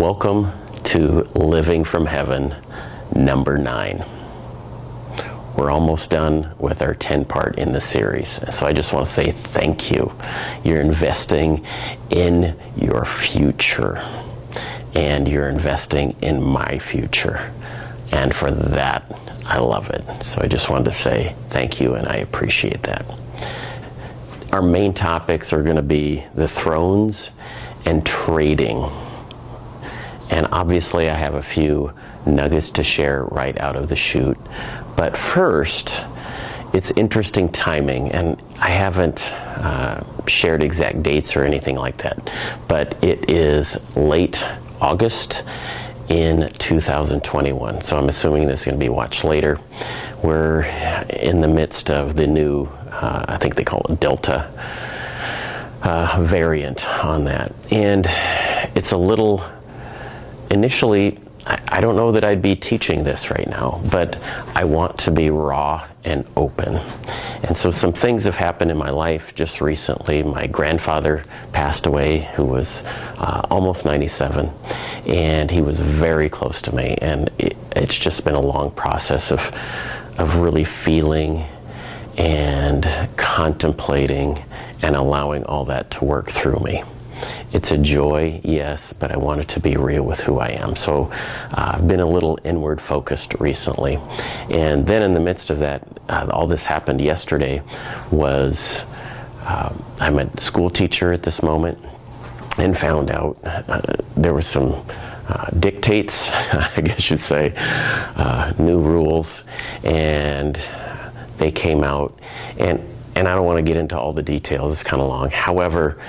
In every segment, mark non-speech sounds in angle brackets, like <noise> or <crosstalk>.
Welcome to Living from Heaven, number nine. We're almost done with our 10 part in the series. So I just want to say thank you. You're investing in your future, and you're investing in my future. And for that, I love it. So I just wanted to say thank you, and I appreciate that. Our main topics are going to be the thrones and trading. And obviously, I have a few nuggets to share right out of the chute. But first, it's interesting timing, and I haven't uh, shared exact dates or anything like that, but it is late August in 2021. So I'm assuming this is going to be watched later. We're in the midst of the new, uh, I think they call it Delta uh, variant on that. And it's a little initially, I, don't know that I'd be teaching this right now, but I want to be raw and open. And so some things have happened in my life just recently. My grandfather passed away, who was uh, almost 97, and he was very close to me. And it, it's just been a long process of, of really feeling and contemplating and allowing all that to work through me. It's a joy, yes, but I wanted to be real with who I am. So uh, I've been a little inward focused recently. And then in the midst of that, uh, all this happened yesterday was uh, I'm a school teacher at this moment and found out uh, there was some uh, dictates, <laughs> I guess you'd say, uh, new rules, and they came out. And, and I don't want to get into all the details, it's kind of long. However,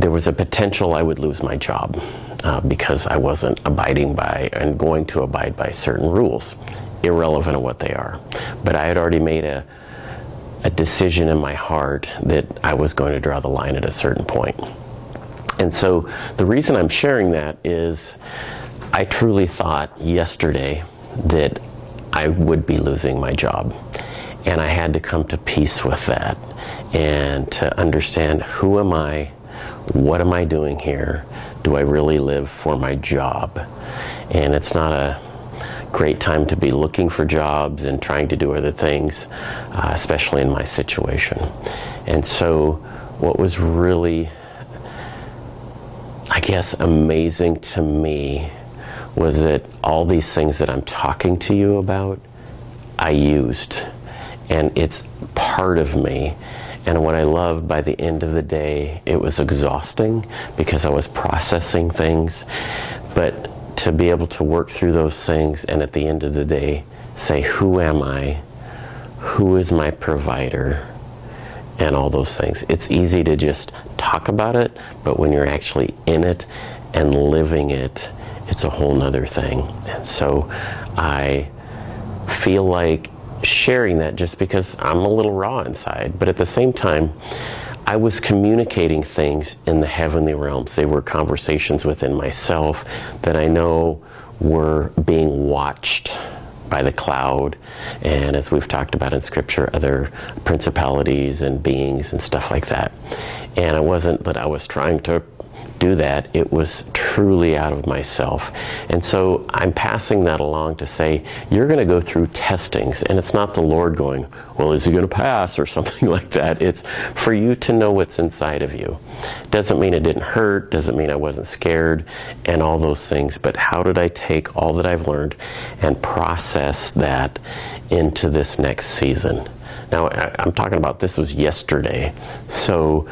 there was a potential I would lose my job uh, because I wasn't abiding by and going to abide by certain rules, irrelevant of what they are. But I had already made a, a decision in my heart that I was going to draw the line at a certain point. And so the reason I'm sharing that is I truly thought yesterday that I would be losing my job. And I had to come to peace with that and to understand who am I what am I doing here? Do I really live for my job? And it's not a great time to be looking for jobs and trying to do other things, uh, especially in my situation. And so, what was really, I guess, amazing to me was that all these things that I'm talking to you about, I used. And it's part of me and what I loved by the end of the day, it was exhausting because I was processing things. But to be able to work through those things and at the end of the day say, Who am I? Who is my provider? And all those things. It's easy to just talk about it, but when you're actually in it and living it, it's a whole nother thing. And so I feel like sharing that just because I'm a little raw inside. But at the same time, I was communicating things in the heavenly realms. They were conversations within myself that I know were being watched by the cloud, and as we've talked about in Scripture, other principalities and beings and stuff like that. And I wasn't but I was trying to do that. It was truly out of myself. And so I'm passing that along to say, you're going to go through testings. And it's not the Lord going, well, is he going to pass or <laughs> something like that. It's for you to know what's inside of you. Doesn't mean it didn't hurt, doesn't mean I wasn't scared, and all those things. But how did I take all that I've learned and process that into this next season? Now, I'm talking about this was yesterday. So,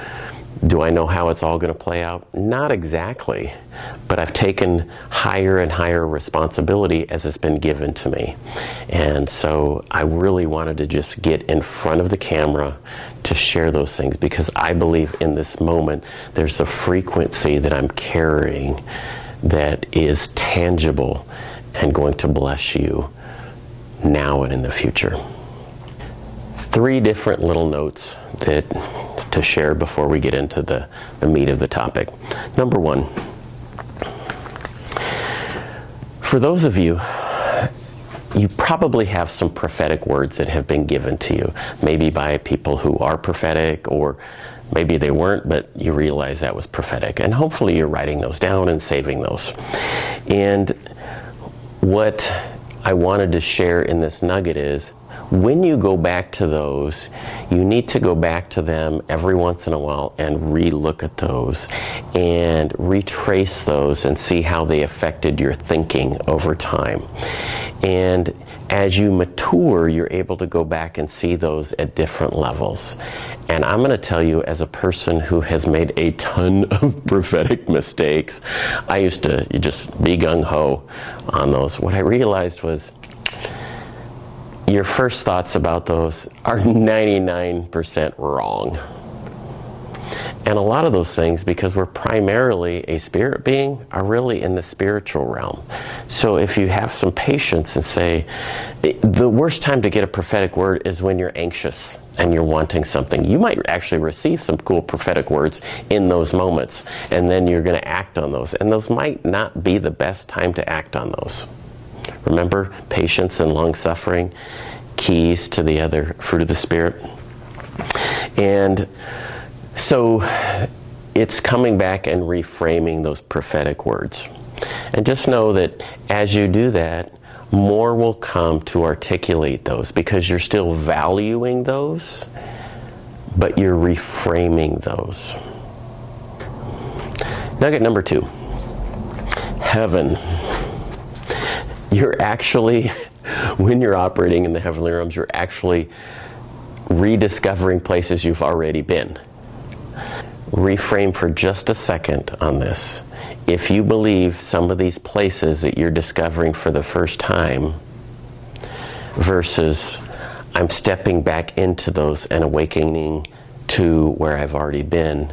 do I know how it's all going to play out? Not exactly, but I've taken higher and higher responsibility as it's been given to me. And so I really wanted to just get in front of the camera to share those things because I believe in this moment there's a frequency that I'm carrying that is tangible and going to bless you now and in the future. Three different little notes that to share before we get into the, the meat of the topic. Number one, for those of you, you probably have some prophetic words that have been given to you, maybe by people who are prophetic or Maybe they weren't, but you realize that was prophetic. And hopefully you're writing those down and saving those. And what I wanted to share in this nugget is when you go back to those, you need to go back to them every once in a while and re-look at those and retrace those and see how they affected your thinking over time. And as you mature, you're able to go back and see those at different levels. And I'm going to tell you, as a person who has made a ton <laughs> of prophetic mistakes, I used to just be gung ho on those. What I realized was your first thoughts about those are 99% wrong. And a lot of those things, because we're primarily a spirit being, are really in the spiritual realm. So if you have some patience and say, the worst time to get a prophetic word is when you're anxious and you're wanting something. You might actually receive some cool prophetic words in those moments, and then you're going to act on those. And those might not be the best time to act on those. Remember, patience and long suffering, keys to the other fruit of the Spirit. And so it's coming back and reframing those prophetic words. And just know that as you do that, more will come to articulate those because you're still valuing those, but you're reframing those. Nugget number two heaven. You're actually, <laughs> when you're operating in the heavenly realms, you're actually rediscovering places you've already been reframe for just a second on this. If you believe some of these places that you're discovering for the first time versus I'm stepping back into those and awakening to where I've already been,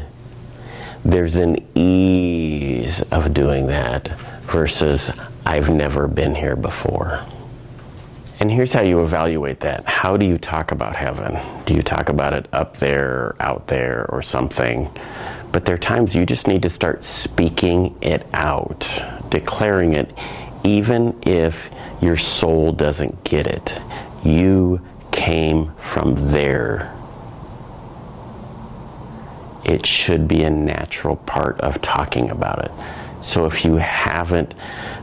there's an ease of doing that versus I've never been here before. And here's how you evaluate that. How do you talk about heaven? Do you talk about it up there, out there, or something? But there are times you just need to start speaking it out, declaring it, even if your soul doesn't get it. You came from there. It should be a natural part of talking about it. So if you haven't,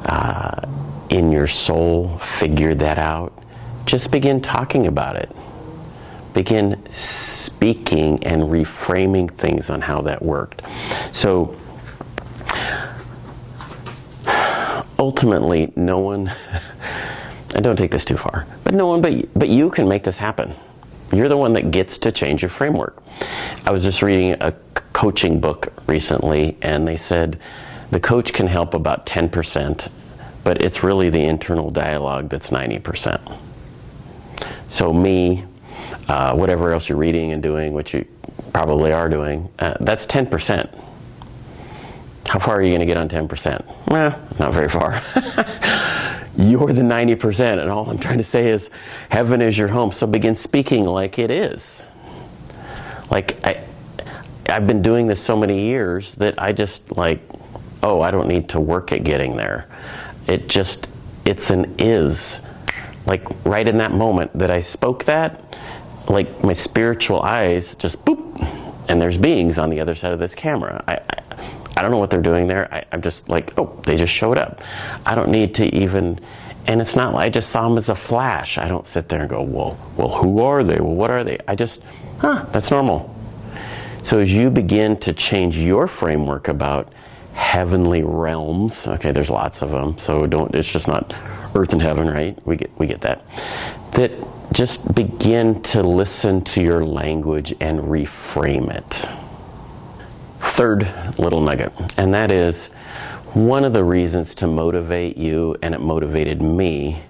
uh, in your soul figured that out, just begin talking about it. Begin speaking and reframing things on how that worked. So, ultimately, no one, <laughs> and don't take this too far, but no one but, but you can make this happen. You're the one that gets to change your framework. I was just reading a coaching book recently, and they said the coach can help about 10% but it's really the internal dialogue that's 90%. So, me, uh, whatever else you're reading and doing, which you probably are doing, uh, that's 10%. How far are you going to get on 10%? Well, not very far. <laughs> you're the 90%, and all I'm trying to say is heaven is your home. So begin speaking like it is. Like, I, I've been doing this so many years that I just like, oh, I don't need to work at getting there. It just, it's an is. Like right in that moment that I spoke that, like my spiritual eyes just boop, and there's beings on the other side of this camera. I, I, I don't know what they're doing there. I, I'm just like, oh, they just showed up. I don't need to even, and it's not I just saw them as a flash. I don't sit there and go, well, well, who are they? Well, what are they? I just, huh, that's normal. So as you begin to change your framework about heavenly realms. Okay, there's lots of them, so don't. It's just not earth and heaven, right? We get we get that. That just begin to listen to your language and reframe it. Third little nugget, and that is one of the reasons to motivate you, and it motivated me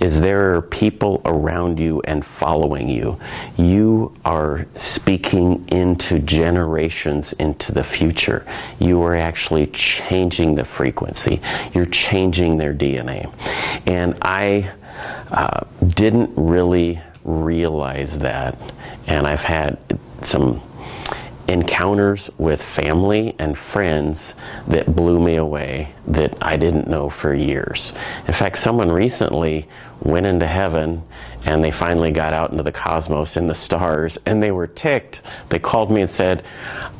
is there are people around you and following you. You are speaking into generations into the future. You are actually changing the frequency. You're changing their DNA. And I uh, didn't really realize that. And I've had some encounters with family and friends that blew me away that I didn't know for years. In fact, someone recently went into heaven and they finally got out into the cosmos and the stars and they were ticked. They called me and said,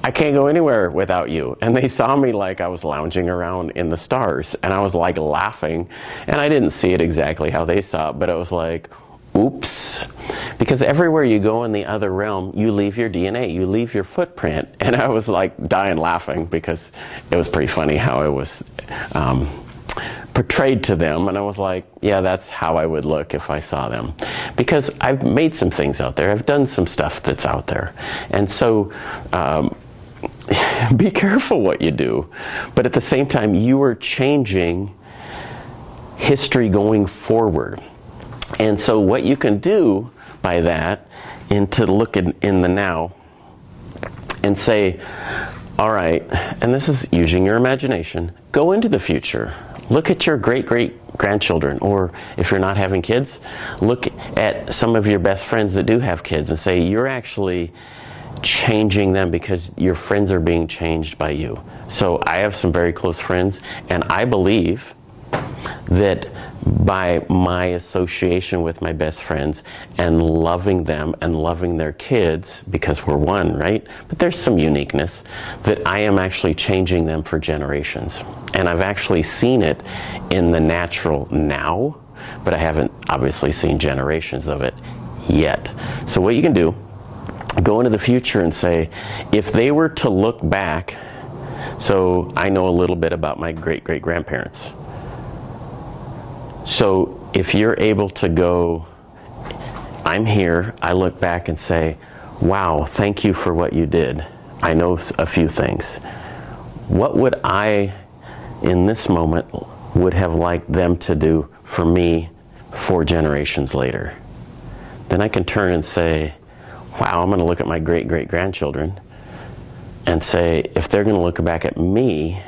I can't go anywhere without you. And they saw me like I was lounging around in the stars and I was like laughing and I didn't see it exactly how they saw it, but it was like, oops. Because everywhere you go in the other realm, you leave your DNA, you leave your footprint. <laughs> And I was like dying laughing because it was pretty funny how it was um, portrayed to them. And I was like, yeah, that's how I would look if I saw them. Because I've made some things out there, I've done some stuff that's out there. And so, um, <laughs> be careful what you do. But at the same time, you are changing history going forward. And so, what you can do by that, and to look in, in the now and say, all right, and this is using your imagination, go into the future. Look at your great great grandchildren, or if you're not having kids, look at some of your best friends that do have kids and say, you're actually changing them because your friends are being changed by you. So I have some very close friends, and I believe that by my association with my best friends and loving them and loving their kids because we're one, right? But there's some uniqueness that I am actually changing them for generations. And I've actually seen it in the natural now, but I haven't obviously seen generations of it yet. So, what you can do, go into the future and say, if they were to look back, so I know a little bit about my great great grandparents so if you're able to go, I'm here, I look back and say, wow, thank you for what you did. I know a few things. What would I, in this moment, would have liked them to do for me four generations later? Then I can turn and say, wow, I'm going to look at my great great grandchildren and say, if they're going to look back at me,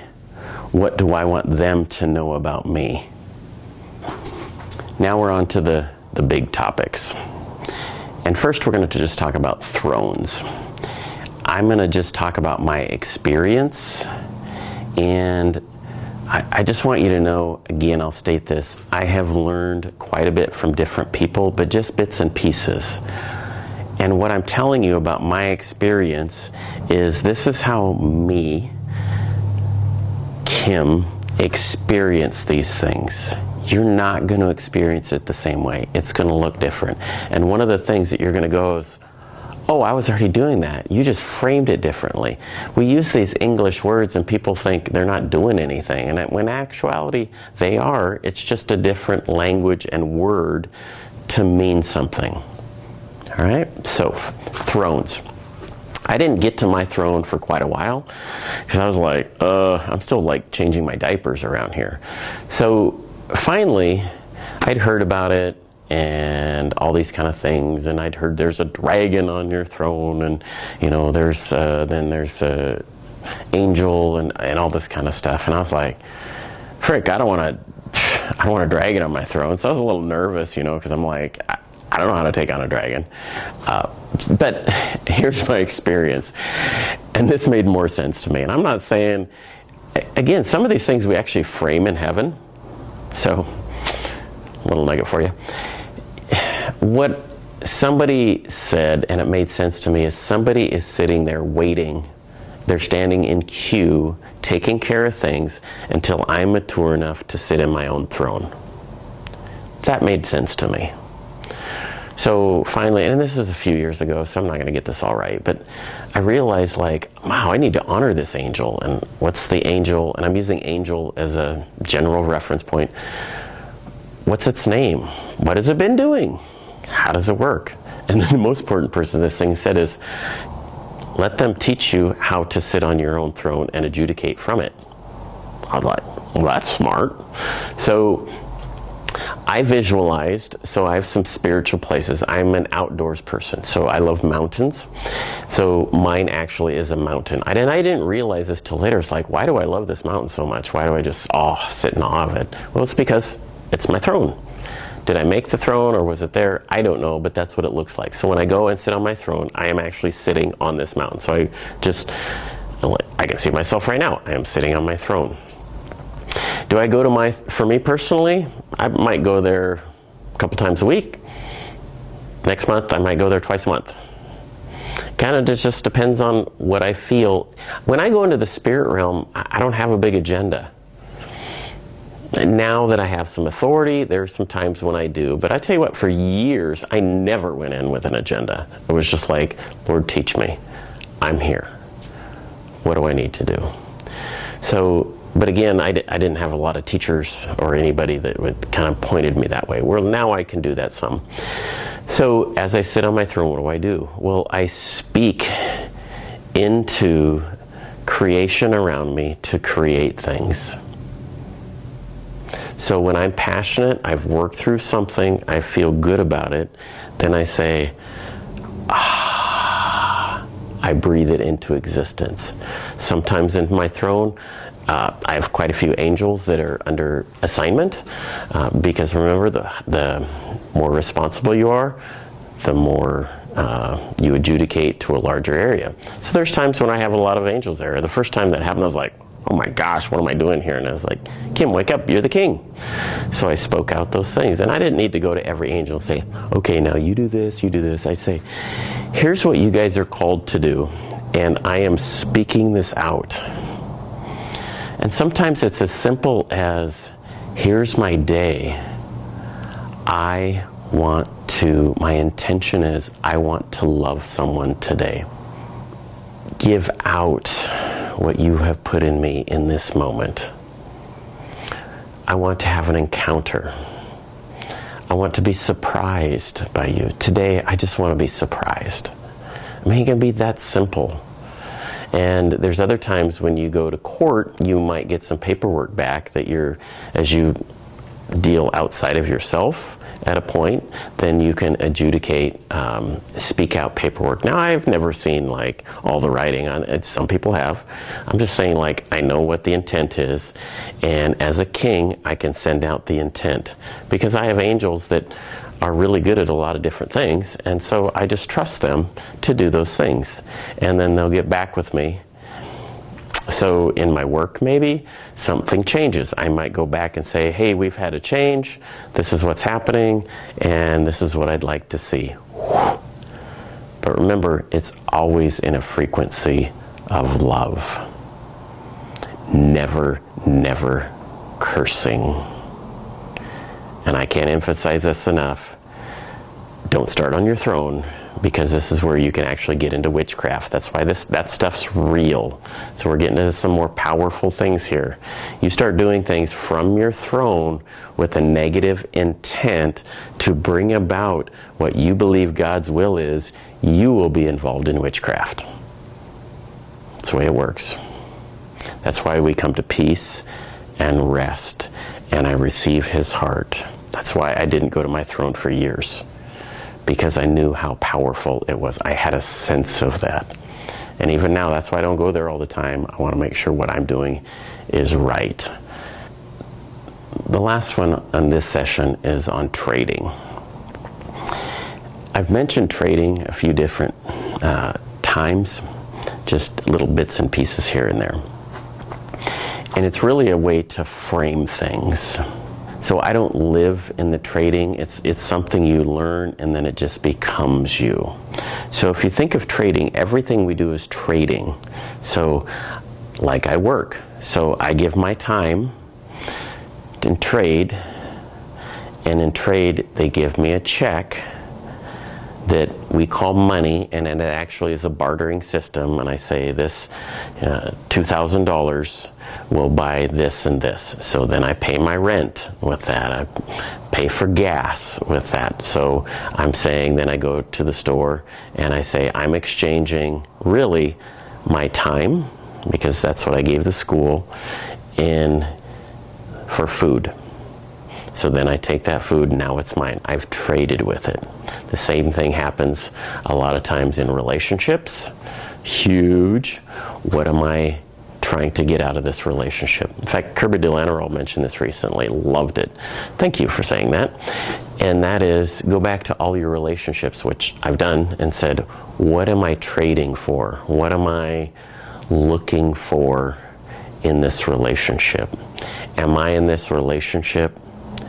what do I want them to know about me? Now we're on to the, the big topics. And first, we're going to just talk about thrones. I'm going to just talk about my experience. And I, I, just want you to know again, I'll state this I have learned quite a bit from different people, but just bits and pieces. And what I'm telling you about my experience is this is how me, Kim, experience these things you're not going to experience it the same way. It's going to look different. And one of the things that you're going to go is, oh, I was already doing that. You just framed it differently. We use these English words and people think they're not doing anything. And when actuality, they are. It's just a different language and word to mean something. All right? So, thrones. I didn't get to my throne for quite a while because I was like, uh, I'm still like changing my diapers around here. So finally, I'd heard about it and all these kind of things, and I'd heard there's a dragon on your throne, and you know, there's uh, then there's a angel and and all this kind of stuff, and I was like, frick, I don't want to, I don't want a dragon on my throne. So I was a little nervous, you know, because I'm like. I, I don't know how to take on a dragon. Uh, but <laughs> here's my experience. And this made more sense to me. And I'm not saying, again, some of these things we actually frame in heaven. So, a little nugget for you. What somebody said, and it made sense to me, is somebody is sitting there waiting. They're standing in queue, taking care of things until I'm mature enough to sit in my own throne. That made sense to me. So finally, and this is a few years ago, so I'm not going to get this all right, but I realized, like, wow, I need to honor this angel. And what's the angel? And I'm using angel as a general reference point. What's its name? What has it been doing? How does it work? And the most important person this thing said is, let them teach you how to sit on your own throne and adjudicate from it. I was like, well, that's smart. So I visualized, so I have some spiritual places. I'm an outdoors person, so I love mountains. So mine actually is a mountain. Didn't, I didn't realize this till later. It's like, why do I love this mountain so much? Why do I just, oh, sit in awe of it? Well, it's because it's my throne. Did I make the throne or was it there? I don't know, but that's what it looks like. So when I go and sit on my throne, I am actually sitting on this mountain. So I just, I can see myself right now. I am sitting on my throne. Do I go to my, for me personally, I might go there a couple times a week. Next month, I might go there twice a month. Kind of just depends on what I feel. When I go into the spirit realm, I don't have a big agenda. And now that I have some authority, there are some times when I do. But I tell you what, for years, I never went in with an agenda. It was just like, Lord, teach me. I'm here. What do I need to do? So, but again, I didn't have a lot of teachers or anybody that would kind of pointed me that way. Well, now I can do that some. So, as I sit on my throne, what do I do? Well, I speak into creation around me to create things. So when I'm passionate, I've worked through something, I feel good about it, then I say, ah, I breathe it into existence. Sometimes in my throne, uh, I have quite a few angels that are under assignment uh, because remember, the, the more responsible you are, the more uh, you adjudicate to a larger area. So there's times when I have a lot of angels there. The first time that happened, I was like, oh my gosh, what am I doing here? And I was like, Kim, wake up, you're the king. So I spoke out those things. And I didn't need to go to every angel and say, okay, now you do this, you do this. I say, here's what you guys are called to do. And I am speaking this out. And sometimes it's as simple as, here's my day. I want to, my intention is, I want to love someone today. Give out what you have put in me in this moment. I want to have an encounter. I want to be surprised by you. Today, I just want to be surprised. I mean, it can be that simple. And there's other times when you go to court, you might get some paperwork back that you're, as you deal outside of yourself, at a point, then you can adjudicate, um, speak out paperwork. Now, I've never seen like all the writing on it. Some people have. I'm just saying, like, I know what the intent is, and as a king, I can send out the intent because I have angels that are really good at a lot of different things, and so I just trust them to do those things, and then they'll get back with me. So in my work maybe something changes. I might go back and say hey we've had a change. This is what's happening and this is what i'd like to see. But remember it's always in a frequency of love. Never never cursing. And i can't emphasize this enough don't start on your throne because this is where you can actually get into witchcraft. That's why this that stuff's real. So we're getting into some more powerful things here. You start doing things from your throne with a negative intent to bring about what you believe God's will is, you will be involved in witchcraft. That's the way it works. That's why we come to peace and rest and I receive his heart. That's why I didn't go to my throne for years because I knew how powerful it was. I had a sense of that. And even now, that's why I don't go there all the time. I want to make sure what I'm doing is right. The last one on this session is on trading. I've mentioned trading a few different uh, times, just little bits and pieces here and there. And it's really a way to frame things. So I don't live in the trading. It's it's something you learn and then it just becomes you. So if you think of trading, everything we do is trading. So like I work. So I give my time in trade and in trade they give me a check that we call money, and it actually is a bartering system. And I say, this uh, $2,000 will buy this and this. So then I pay my rent with that. I pay for gas with that. So I'm saying, then I go to the store and I say, I'm exchanging really my time, because that's what I gave the school, in for food. So then I take that food, and now it's mine. I've traded with it. The same thing happens a lot of times in relationships. Huge. What am I trying to get out of this relationship? In fact, Kirby de Lanerolle mentioned this recently. Loved it. Thank you for saying that. And that is go back to all your relationships, which I've done, and said, what am I trading for? What am I looking for in this relationship? Am I in this relationship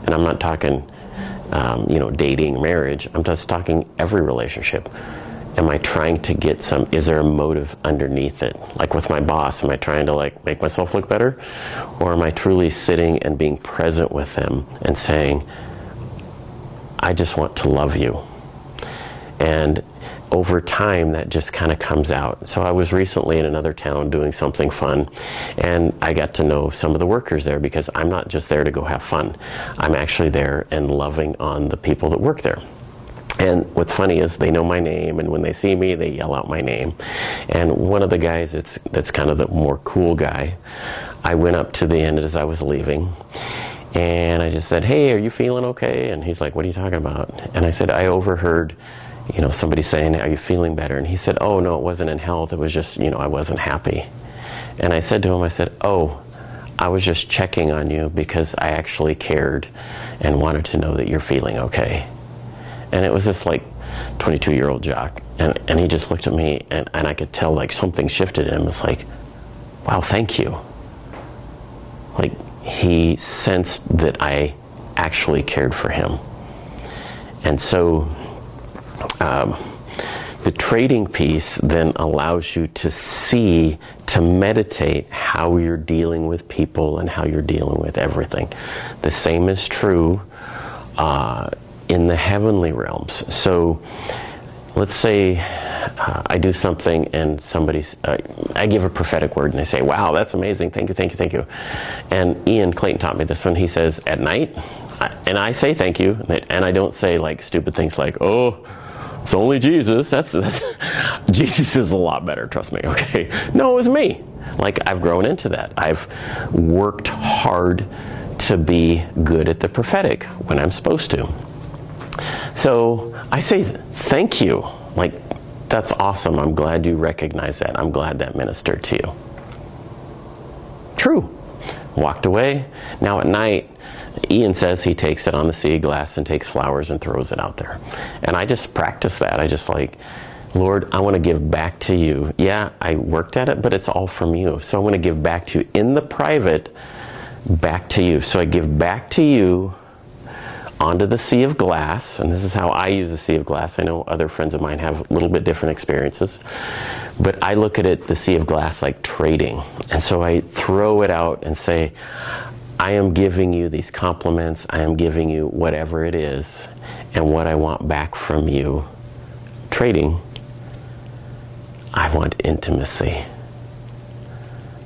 and I'm not talking um, you know, dating, marriage. I'm just talking every relationship. Am I trying to get some? Is there a motive underneath it? Like with my boss, am I trying to like make myself look better, or am I truly sitting and being present with them and saying, "I just want to love you," and over time that just kind of comes out. So I was recently in another town doing something fun and I got to know some of the workers there because I'm not just there to go have fun. I'm actually there and loving on the people that work there. And what's funny is they know my name, and when they see me, they yell out my name. And one of the guys, it's that's kind of the more cool guy. I went up to the end as I was leaving, and I just said, "Hey, are you feeling okay?" And he's like, "What are you talking about?" And I said, "I overheard you know, somebody saying, Are you feeling better? And he said, Oh, no, it wasn't in health. It was just, you know, I wasn't happy. And I said to him, I said, Oh, I was just checking on you because I actually cared and wanted to know that you're feeling okay. And it was this like 22 year old jock. And, and he just looked at me and, and I could tell like something shifted in him. It's like, wow, thank you. Like he sensed that I actually cared for him. And so um, the trading piece then allows you to see, to meditate how you're dealing with people and how you're dealing with everything. The same is true uh, in the heavenly realms. So let's say uh, I do something and somebody, uh, I give a prophetic word and they say, wow, that's amazing. Thank you, thank you, thank you. And Ian Clayton taught me this one. He says, at night, and I say thank you, and I don't say like stupid things like, oh, it's only Jesus. That's, that's <laughs> Jesus is a lot better, trust me, okay? No, it was me. Like I've grown into that. I've worked hard to be good at the prophetic when I'm supposed to. So I say thank you. Like that's awesome. I'm glad you recognize that. I'm glad that ministered to you. True. Walked away. Now at night, Ian says he takes it on the sea of glass and takes flowers and throws it out there. And I just practice that. I just like, Lord, I want to give back to you. Yeah, I worked at it, but it's all from you. So I want to give back to you in the private, back to you. So I give back to you onto the sea of glass, and this is how I use the sea of glass. I know other friends of mine have a little bit different experiences, but I look at it, the sea of glass, like trading. And so I throw it out and say, I am giving you these compliments, I am giving you whatever it is, and what I want back from you, trading, I want intimacy.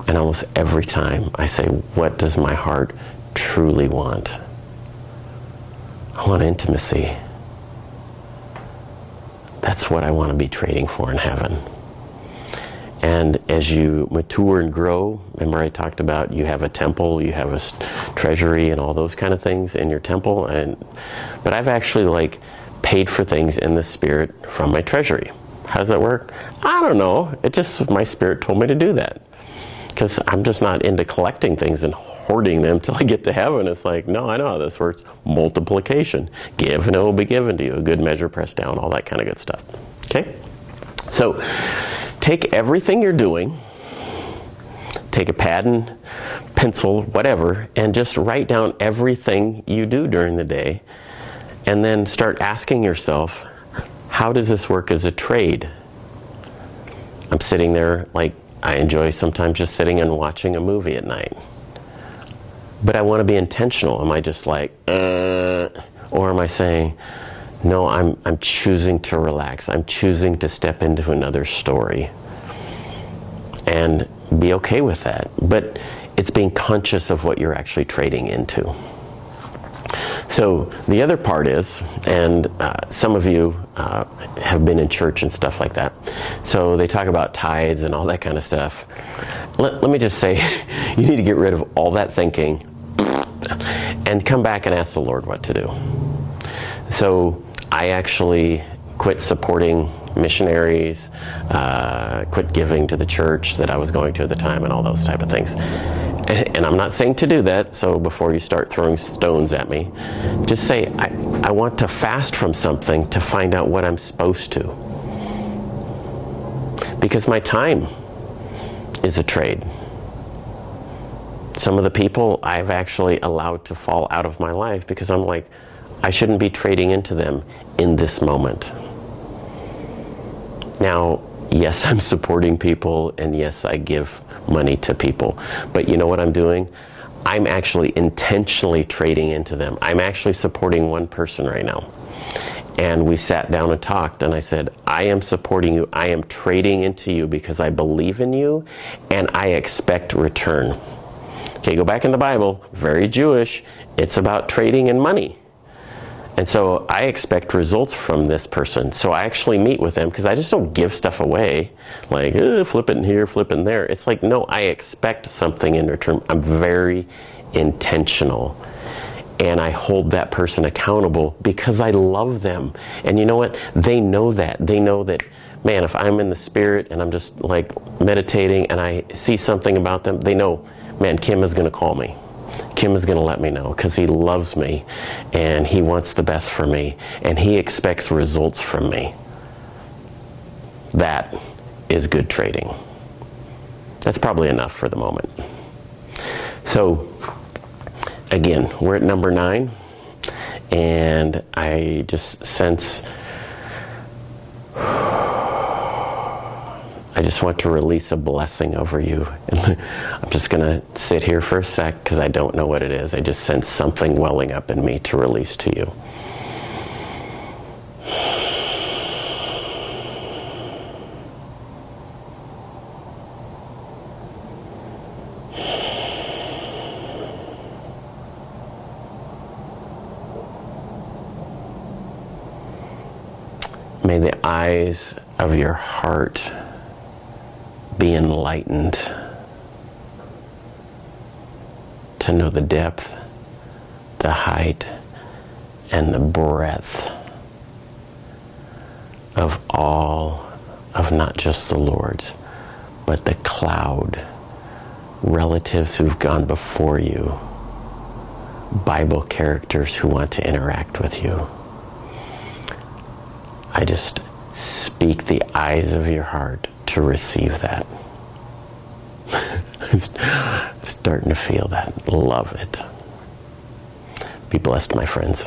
And almost every time I say, What does my heart truly want? I want intimacy. That's what I want to be trading for in heaven. And as you mature and grow, remember I talked about you have a temple, you have a treasury, and all those kind of things in your temple. And but I've actually like paid for things in the spirit from my treasury. How does that work? I don't know. It just my spirit told me to do that because I'm just not into collecting things and hoarding them <laughs> till I get to heaven. It's like, no, I know how this works. Multiplication. Give and it will be given to you. A good measure pressed down, all that kind of good stuff. Okay? So take everything you're doing, take a pad and pencil, whatever, and just write down everything you do during the day, and then start asking yourself, how does this work as a trade? I'm sitting there like I enjoy sometimes just sitting and watching a movie at night. But I want to be intentional. Am I just like, uh, or am I saying, no, I'm, I'm choosing to relax. I'm choosing to step into another story and be okay with that. But it's being conscious of what you're actually trading into. So the other part is, and uh, some of you uh, have been in church and stuff like that. So they talk about tithes and all that kind of stuff. Let, let me just say, <laughs> you need to get rid of all that thinking and come back and ask the Lord what to do. So I actually quit supporting missionaries, uh, quit giving to the church that I was going to at the time, and all those type of things. And, <laughs> and, I'm not saying to do that, so before you start throwing stones at me, just say, I, I want to fast from something to find out what I'm supposed to. Because my time is a trade. Some of the people I've actually allowed to fall out of my life because I'm like, I shouldn't be trading into them in this moment. Now, yes, <laughs> I'm supporting people, and yes, I give money to people. But you know what I'm doing? I'm actually intentionally trading into them. I'm actually supporting one person right now. And we sat down and talked, and I said, I am supporting you. I am trading into you because I believe in you and I expect return. Okay, go back in the Bible, very Jewish. It's about trading in money. And so I expect results from this person. So I actually meet with them because I just don't give stuff away, like eh, flip it here, flip it there. It's like, no, I expect something in return. I'm very intentional. And I hold that person accountable because I love them. And you know what? They know that. They know that, man, if I'm in the spirit and I'm just like meditating and I see something about them, they know, man, Kim is going to call me Kim is going to let me know because he loves me and he wants the best for me and he expects results from me. That is good trading. That's probably enough for the moment. So, again, we're at number nine, and I just sense I just want to release a blessing over you. And <laughs> I'm just going to sit here for a sec because I don't know what it is. I just sense something welling up in me to release to you. May the eyes of your heart be enlightened to know the depth, the height, and the breadth of all of not just the Lord's, but the cloud, relatives who've gone before you, Bible characters who want to interact with you. I just speak the eyes of your heart to receive that. <laughs> Starting to feel that. Love it. Be blessed, my friends.